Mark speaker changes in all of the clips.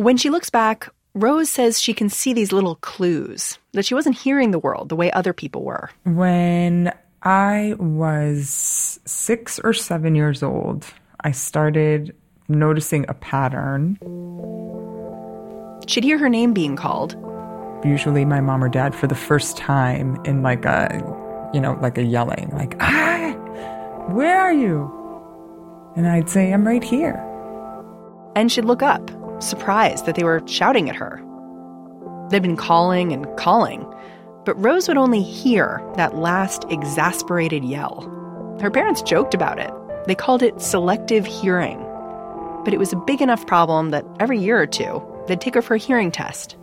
Speaker 1: When she looks back, Rose says she can see these little clues that she wasn't hearing the world the way other people were.
Speaker 2: When I was six or seven years old, I started noticing a pattern.
Speaker 1: She'd hear her name being called.
Speaker 2: Usually, my mom or dad, for the first time, in like a, you know, like a yelling, like, ah, where are you? And I'd say, I'm right here.
Speaker 1: And she'd look up, surprised that they were shouting at her. They'd been calling and calling, but Rose would only hear that last exasperated yell. Her parents joked about it. They called it selective hearing. But it was a big enough problem that every year or two, they'd take her for a hearing test.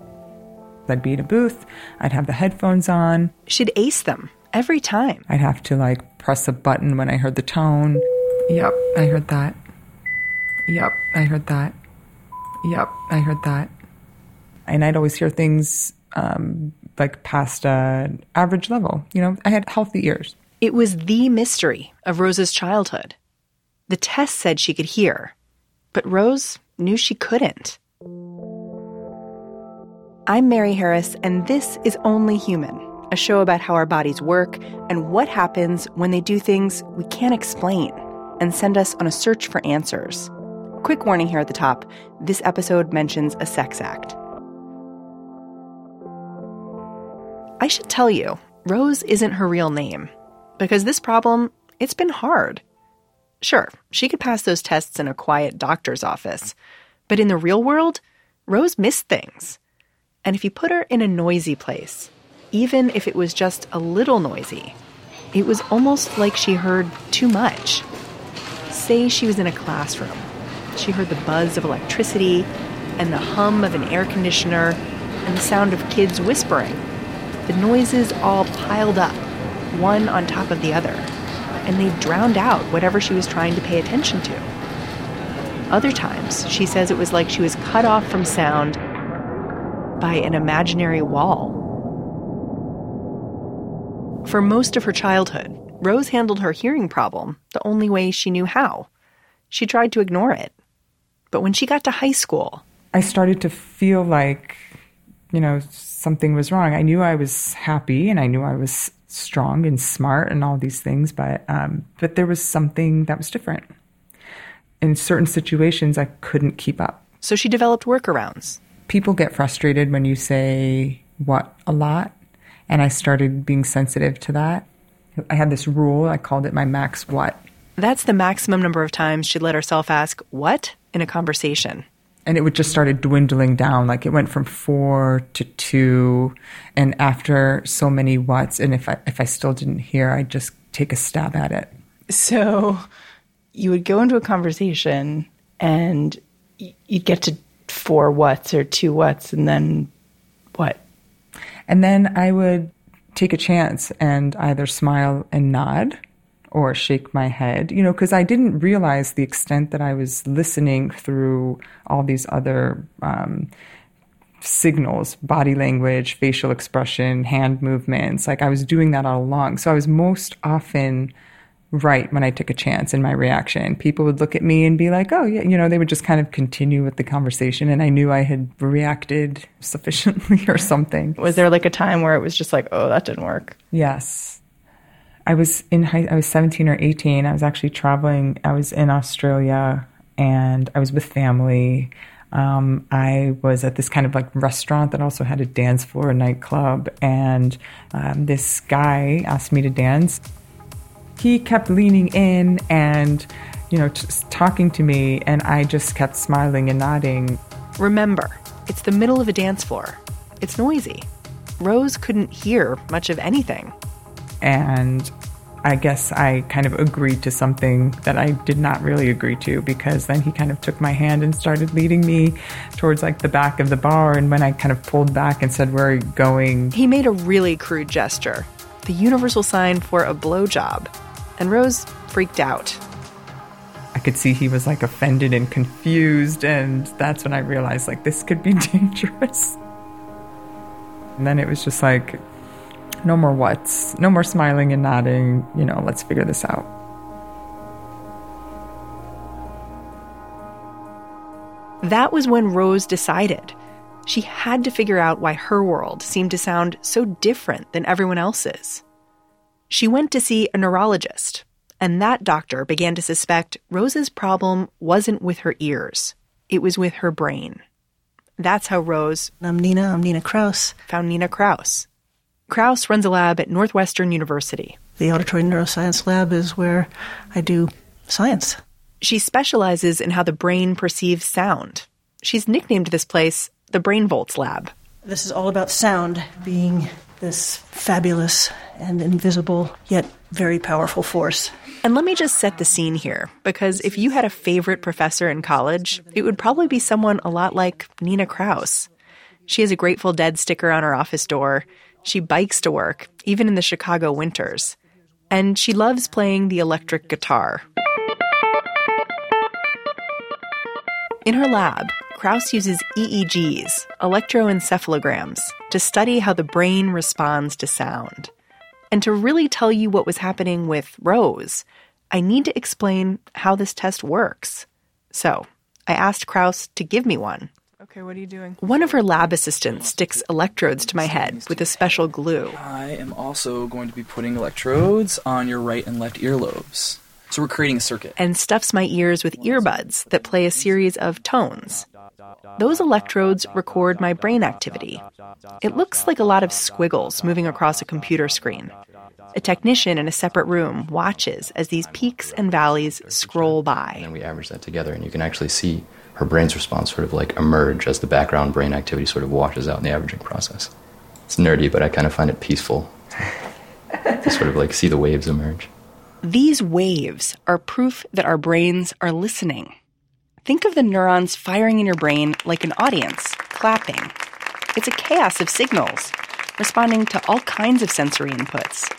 Speaker 2: I'd be in a booth, I'd have the headphones on.
Speaker 1: She'd ace them every time.
Speaker 2: I'd have to like press a button when I heard the tone. Yep, I heard that. Yep, I heard that. Yep, I heard that. And I'd always hear things um, like past uh, average level. You know, I had healthy ears.
Speaker 1: It was the mystery of Rose's childhood. The test said she could hear, but Rose knew she couldn't. I'm Mary Harris, and this is Only Human, a show about how our bodies work and what happens when they do things we can't explain and send us on a search for answers. Quick warning here at the top this episode mentions a sex act. I should tell you, Rose isn't her real name because this problem, it's been hard. Sure, she could pass those tests in a quiet doctor's office, but in the real world, Rose missed things. And if you put her in a noisy place, even if it was just a little noisy, it was almost like she heard too much. Say she was in a classroom. She heard the buzz of electricity and the hum of an air conditioner and the sound of kids whispering. The noises all piled up, one on top of the other, and they drowned out whatever she was trying to pay attention to. Other times, she says it was like she was cut off from sound by an imaginary wall. For most of her childhood, Rose handled her hearing problem the only way she knew how. She tried to ignore it. But when she got to high school,
Speaker 2: I started to feel like, you know, something was wrong. I knew I was happy and I knew I was strong and smart and all these things, but um, but there was something that was different. In certain situations, I couldn't keep up.
Speaker 1: So she developed workarounds.
Speaker 2: People get frustrated when you say what a lot, and I started being sensitive to that. I had this rule, I called it my max what.
Speaker 1: That's the maximum number of times she'd let herself ask what in a conversation.
Speaker 2: And it would just started dwindling down. Like it went from four to two. And after so many whats, and if I if I still didn't hear, I'd just take a stab at it.
Speaker 3: So you would go into a conversation and you'd get to four whats or two whats and then what?
Speaker 2: And then I would take a chance and either smile and nod or shake my head, you know, because I didn't realize the extent that I was listening through all these other um, signals body language, facial expression, hand movements. Like I was doing that all along. So I was most often right when I took a chance in my reaction. People would look at me and be like, oh, yeah, you know, they would just kind of continue with the conversation. And I knew I had reacted sufficiently or something.
Speaker 3: Was there like a time where it was just like, oh, that didn't work?
Speaker 2: Yes. I was in high, I was 17 or 18. I was actually traveling. I was in Australia and I was with family. Um, I was at this kind of like restaurant that also had a dance floor, a nightclub, and um, this guy asked me to dance he kept leaning in and, you know, t- talking to me, and I just kept smiling and nodding.
Speaker 1: Remember, it's the middle of a dance floor. It's noisy. Rose couldn't hear much of anything.
Speaker 2: And I guess I kind of agreed to something that I did not really agree to because then he kind of took my hand and started leading me towards like the back of the bar. And when I kind of pulled back and said, Where are you going?
Speaker 1: He made a really crude gesture the universal sign for a blowjob and Rose freaked out.
Speaker 2: I could see he was like offended and confused, and that's when I realized like this could be dangerous. And then it was just like, no more whats, no more smiling and nodding, you know, let's figure this out.
Speaker 1: That was when Rose decided. She had to figure out why her world seemed to sound so different than everyone else's. She went to see a neurologist, and that doctor began to suspect Rose's problem wasn't with her ears, it was with her brain. That's how Rose.
Speaker 4: I'm Nina. I'm Nina Kraus.
Speaker 1: Found Nina Kraus. Kraus runs a lab at Northwestern University.
Speaker 4: The auditory neuroscience lab is where I do science.
Speaker 1: She specializes in how the brain perceives sound. She's nicknamed this place the Brain Volts Lab.
Speaker 4: This is all about sound being this fabulous and invisible, yet very powerful force.
Speaker 1: And let me just set the scene here, because if you had a favorite professor in college, it would probably be someone a lot like Nina Kraus. She has a Grateful Dead sticker on her office door. She bikes to work, even in the Chicago winters. And she loves playing the electric guitar. In her lab, Kraus uses EEGs, electroencephalograms, to study how the brain responds to sound. And to really tell you what was happening with Rose, I need to explain how this test works. So, I asked Kraus to give me one.
Speaker 3: Okay, what are you doing?
Speaker 1: One of her lab assistants sticks electrodes to my head with a special glue.
Speaker 5: I am also going to be putting electrodes on your right and left earlobes. So we're creating a circuit.
Speaker 1: And stuffs my ears with earbuds that play a series of tones. Those electrodes record my brain activity. It looks like a lot of squiggles moving across a computer screen. A technician in a separate room watches as these peaks and valleys scroll by.
Speaker 6: And we average that together, and you can actually see her brain's response sort of like emerge as the background brain activity sort of washes out in the averaging process. It's nerdy, but I kind of find it peaceful to sort of like see the waves emerge.
Speaker 1: These waves are proof that our brains are listening. Think of the neurons firing in your brain like an audience, clapping. It's a chaos of signals, responding to all kinds of sensory inputs.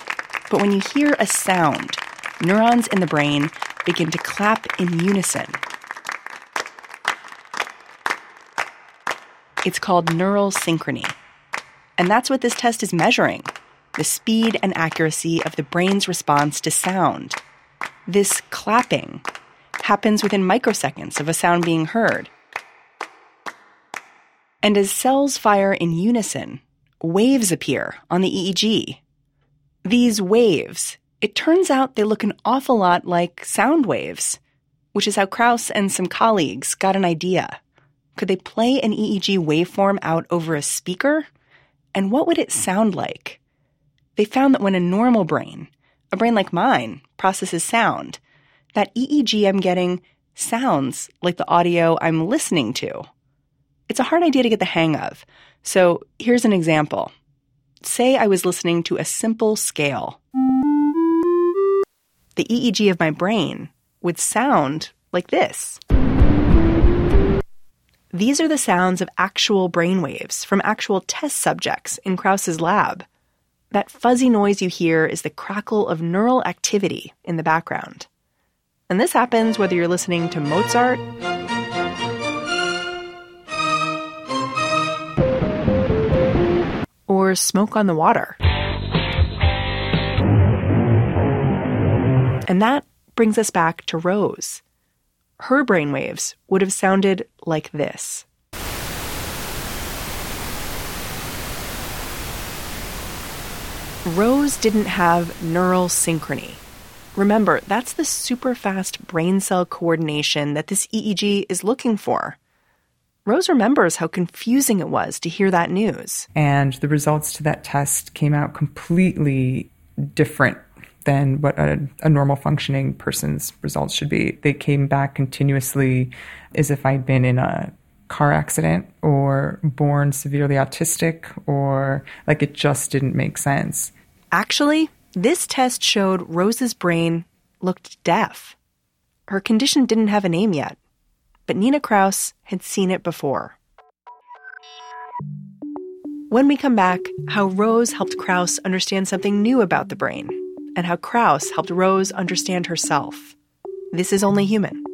Speaker 1: But when you hear a sound, neurons in the brain begin to clap in unison. It's called neural synchrony. And that's what this test is measuring the speed and accuracy of the brain's response to sound. This clapping happens within microseconds of a sound being heard. And as cells fire in unison, waves appear on the EEG. These waves, it turns out they look an awful lot like sound waves, which is how Kraus and some colleagues got an idea. Could they play an EEG waveform out over a speaker? And what would it sound like? They found that when a normal brain, a brain like mine, processes sound, that EEG I'm getting sounds like the audio I'm listening to. It's a hard idea to get the hang of. So here's an example. Say I was listening to a simple scale. The EEG of my brain would sound like this. These are the sounds of actual brainwaves from actual test subjects in Kraus's lab. That fuzzy noise you hear is the crackle of neural activity in the background. And this happens whether you're listening to Mozart or Smoke on the Water. And that brings us back to Rose. Her brainwaves would have sounded like this. Rose didn't have neural synchrony. Remember, that's the super fast brain cell coordination that this EEG is looking for. Rose remembers how confusing it was to hear that news.
Speaker 2: And the results to that test came out completely different than what a, a, normal functioning person's results should be. They came back continuously as if I'd been in a car accident or born severely autistic or like it just didn't make sense.
Speaker 1: Actually, this test showed Rose's brain looked deaf. Her condition didn't have a name yet, but Nina Kraus had seen it before. When we come back, how Rose helped Kraus understand something new about the brain, and how Kraus helped Rose understand herself. This is Only Human.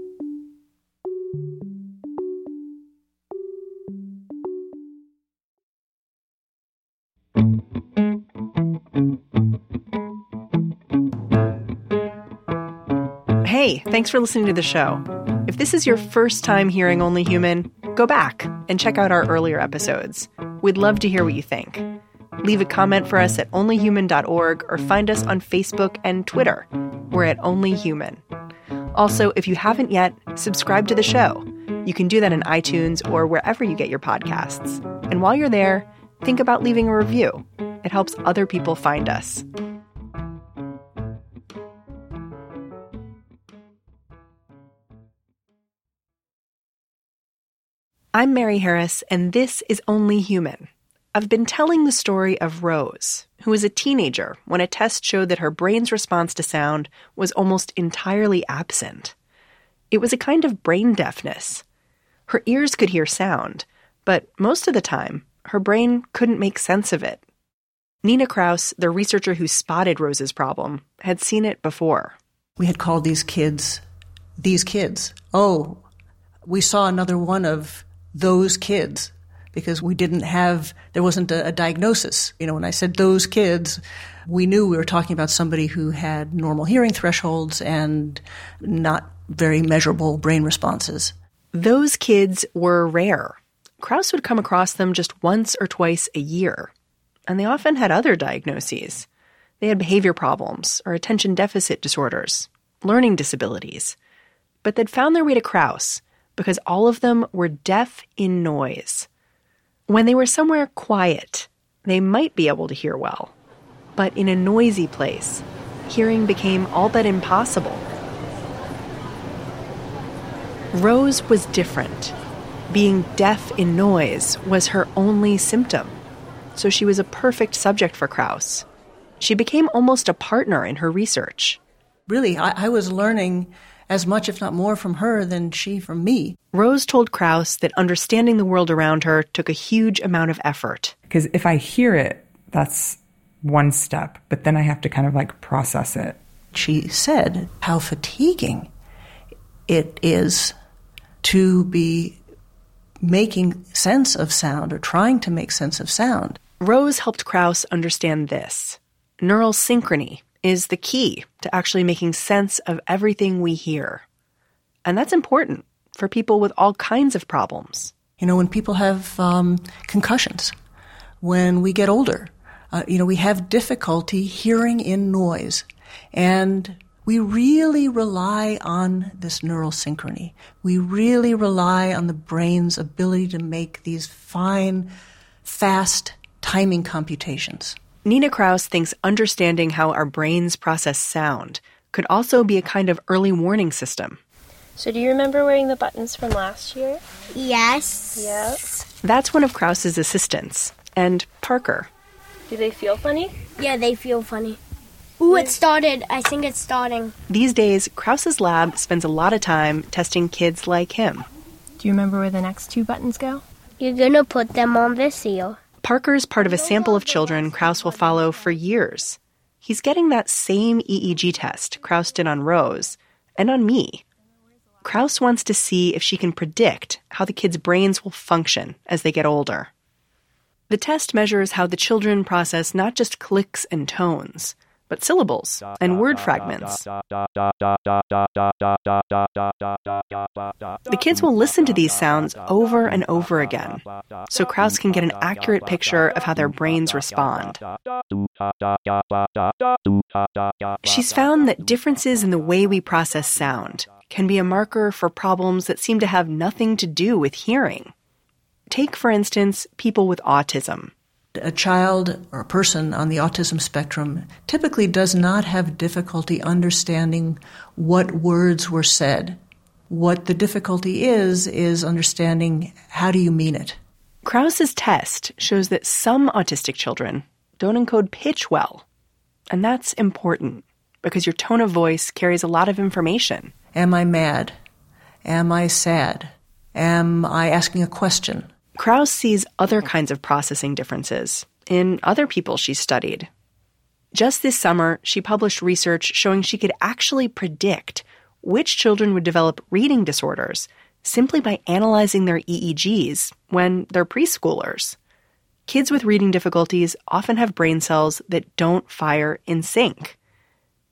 Speaker 1: Hey, thanks for listening to the show. If this is your first time hearing Only Human, Go back and check out our earlier episodes. We'd love to hear what you think. Leave a comment for us at onlyhuman.org or find us on Facebook and Twitter. We're at onlyhuman. Also, if you haven't yet, subscribe to the show. You can do that in iTunes or wherever you get your podcasts. And while you're there, think about leaving a review. It helps other people find us. I'm Mary Harris, and this is Only Human. I've been telling the story of Rose, who was a teenager when a test showed that her brain's response to sound was almost entirely absent. It was a kind of brain deafness. Her ears could hear sound, but most of the time, her brain couldn't make sense of it. Nina Kraus, the researcher who spotted Rose's problem, had seen it before.
Speaker 4: We had called these kids these kids. Oh, we saw another one of those kids because we didn't have, there wasn't a, a, diagnosis. You know, when I said those kids, we knew we were talking about somebody who had normal hearing thresholds and not very measurable brain responses.
Speaker 1: Those kids were rare. Kraus would come across them just once or twice a year, and they often had other diagnoses. They had behavior problems or attention deficit disorders, learning disabilities. But they'd found their way to Kraus because all of them were deaf in noise. When they were somewhere quiet, they might be able to hear well. But in a noisy place, hearing became all but impossible. Rose was different. Being deaf in noise was her only symptom. So she was a perfect subject for Kraus. She became almost a partner in her research.
Speaker 4: Really, I, I was learning as much, if not more, from her than she from me.
Speaker 1: Rose told Kraus that understanding the world around her took a huge amount of effort.
Speaker 2: Because if I hear it, that's one step, but then I have to kind of like process it.
Speaker 4: She said how fatiguing it is to be making sense of sound or trying to make sense of sound.
Speaker 1: Rose helped Kraus understand this. Neural synchrony is the key to actually making sense of everything we hear. And that's important for people with all kinds of problems.
Speaker 4: You know, when people have um, concussions, when we get older, uh, you know, we have difficulty hearing in noise. And we really rely on this neural synchrony. We really rely on the brain's ability to make these fine, fast timing computations.
Speaker 1: Nina Kraus thinks understanding how our brains process sound could also be a kind of early warning system.
Speaker 7: So, do you remember wearing the buttons from last year?
Speaker 8: Yes.
Speaker 7: Yep.
Speaker 1: That's one of Kraus's assistants, and Parker.
Speaker 7: Do they feel funny?
Speaker 8: Yeah, they feel funny. Ooh, it started. I think it's starting.
Speaker 1: These days, Kraus's lab spends a lot of time testing kids like him.
Speaker 7: Do you remember where the next two buttons go?
Speaker 8: You're gonna put them on the seal.
Speaker 1: Parker's part of a sample of children Kraus will follow for years. He's getting that same EEG test Kraus did on Rose and on me. Kraus wants to see if she can predict how the kids' brains will function as they get older. The test measures how the children process not just clicks and tones, but syllables and word fragments. The kids will listen to these sounds over and over again, so Kraus can get an accurate picture of how their brains respond. She's found that differences in the way we process sound can be a marker for problems that seem to have nothing to do with hearing. Take, for instance, people with autism
Speaker 4: a child or a person on the autism spectrum typically does not have difficulty understanding what words were said. What the difficulty is, is understanding how do you mean it.
Speaker 1: Kraus's test shows that some autistic children don't encode pitch well. And that's important because your tone of voice carries a lot of information.
Speaker 4: Am I mad? Am I sad? Am I asking a question?
Speaker 1: Kraus sees other hmm. kinds of processing differences in other people she's studied. Just this summer, she published research showing she could actually predict which children would develop reading disorders simply by analyzing their EEGs when they're preschoolers. Kids with reading difficulties often have brain cells that don't fire in sync.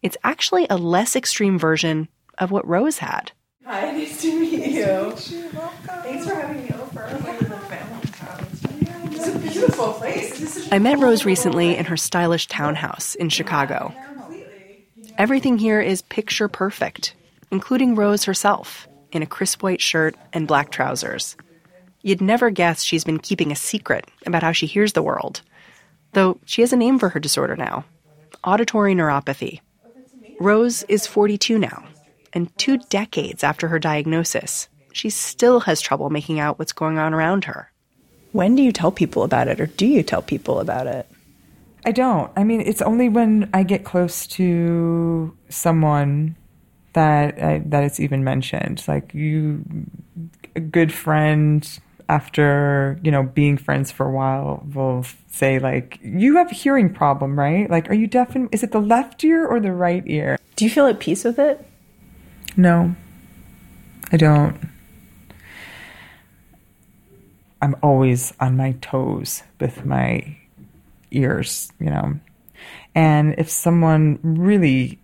Speaker 1: It's actually a less extreme version of what Rose had.
Speaker 3: Hi, nice to meet you.
Speaker 1: I met Rose recently in her stylish townhouse in Chicago. Everything here is picture perfect, including Rose herself in a crisp white shirt and black trousers. You'd never guess she's been keeping a secret about how she hears the world. Though she has a name for her disorder now auditory neuropathy. Rose is 42 now, and two decades after her diagnosis, she still has trouble making out what's going on around her.
Speaker 3: When do you tell people about it, or do you tell people about it?
Speaker 2: I don't. I mean, it's only when I get close to someone that I, that it's even mentioned. Like you, a good friend after you know being friends for a while will say like you have a hearing problem right like are you deaf in, is it the left ear or the right ear
Speaker 3: Do you feel at peace with it?
Speaker 2: no i don't i'm always on my toes with my ears you know and if someone really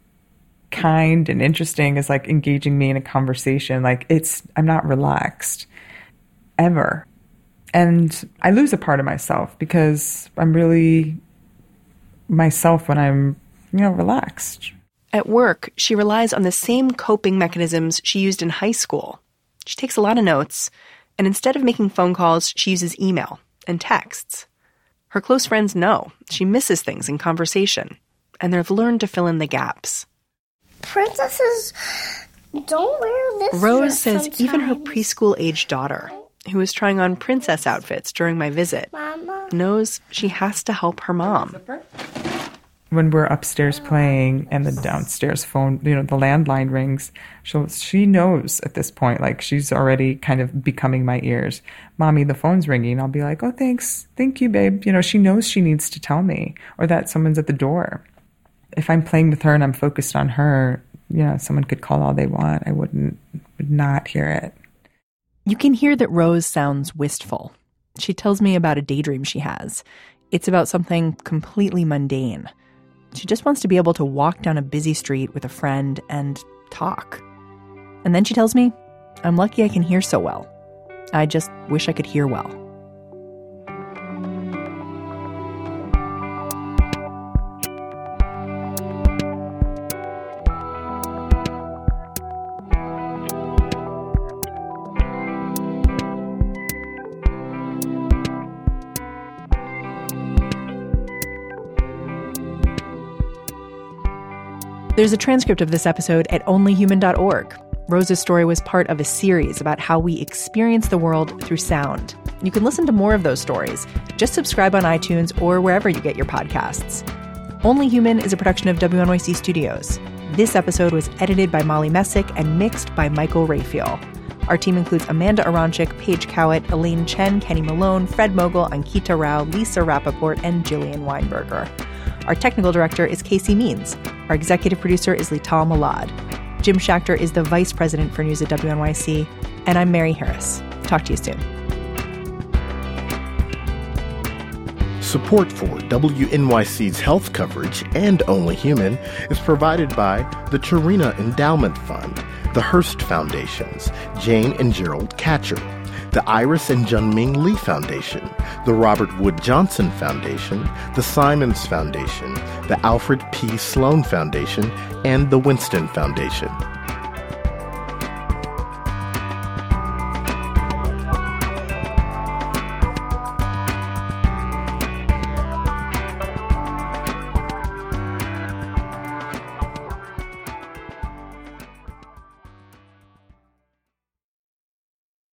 Speaker 2: kind and interesting is like engaging me in a conversation like it's i'm not relaxed ever. And I lose a part of myself because I'm really myself when I'm, you know, relaxed.
Speaker 1: At work, she relies on the same coping mechanisms she used in high school. She takes a lot of notes, and instead of making phone calls, she uses email and texts. Her close friends know she misses things in conversation, and they've learned to fill in the gaps.
Speaker 8: Princesses don't wear this.
Speaker 1: Rose
Speaker 8: dress
Speaker 1: says even her preschool age daughter, who was trying on princess outfits during my visit,
Speaker 8: Mama.
Speaker 1: knows she has to help her mom.
Speaker 2: When we're upstairs playing and the downstairs phone, you know, the landline rings, she she knows at this point, like she's already kind of becoming my ears. Mommy, the phone's ringing. I'll be like, oh, thanks. Thank you, babe. You know, she knows she needs to tell me or that someone's at the door. If I'm playing with her and I'm focused on her, you know, someone could call all they want. I wouldn't, would not hear it.
Speaker 1: You can hear that Rose sounds wistful. She tells me about a daydream she has. It's about something completely mundane. She just wants to be able to walk down a busy street with a friend and talk. And then she tells me, I'm lucky I can hear so well. I just wish I could hear well. There's a transcript of this episode at onlyhuman.org. Rose's story was part of a series about how we experience the world through sound. You can listen to more of those stories. Just subscribe on iTunes or wherever you get your podcasts. Only Human is a production of WNYC Studios. This episode was edited by Molly Messick and mixed by Michael Raphael. Our team includes Amanda Aronczyk, Paige Cowett, Elaine Chen, Kenny Malone, Fred Mogul, Ankita Rao, Lisa Rappaport, and Jillian Weinberger. Our technical director is Casey Means. Our executive producer is Lital Malad. Jim Schachter is the vice president for news at WNYC. And I'm Mary Harris. Talk to you soon.
Speaker 9: Support for WNYC's health coverage and Only Human is provided by the Charina Endowment Fund, the Hearst Foundations, Jane and Gerald Katcher, the Iris and Junming Le Foundation, the Robert Wood Johnson Foundation, the Simons Foundation, the Alfred P. Sloan Foundation, and the Winston Foundation.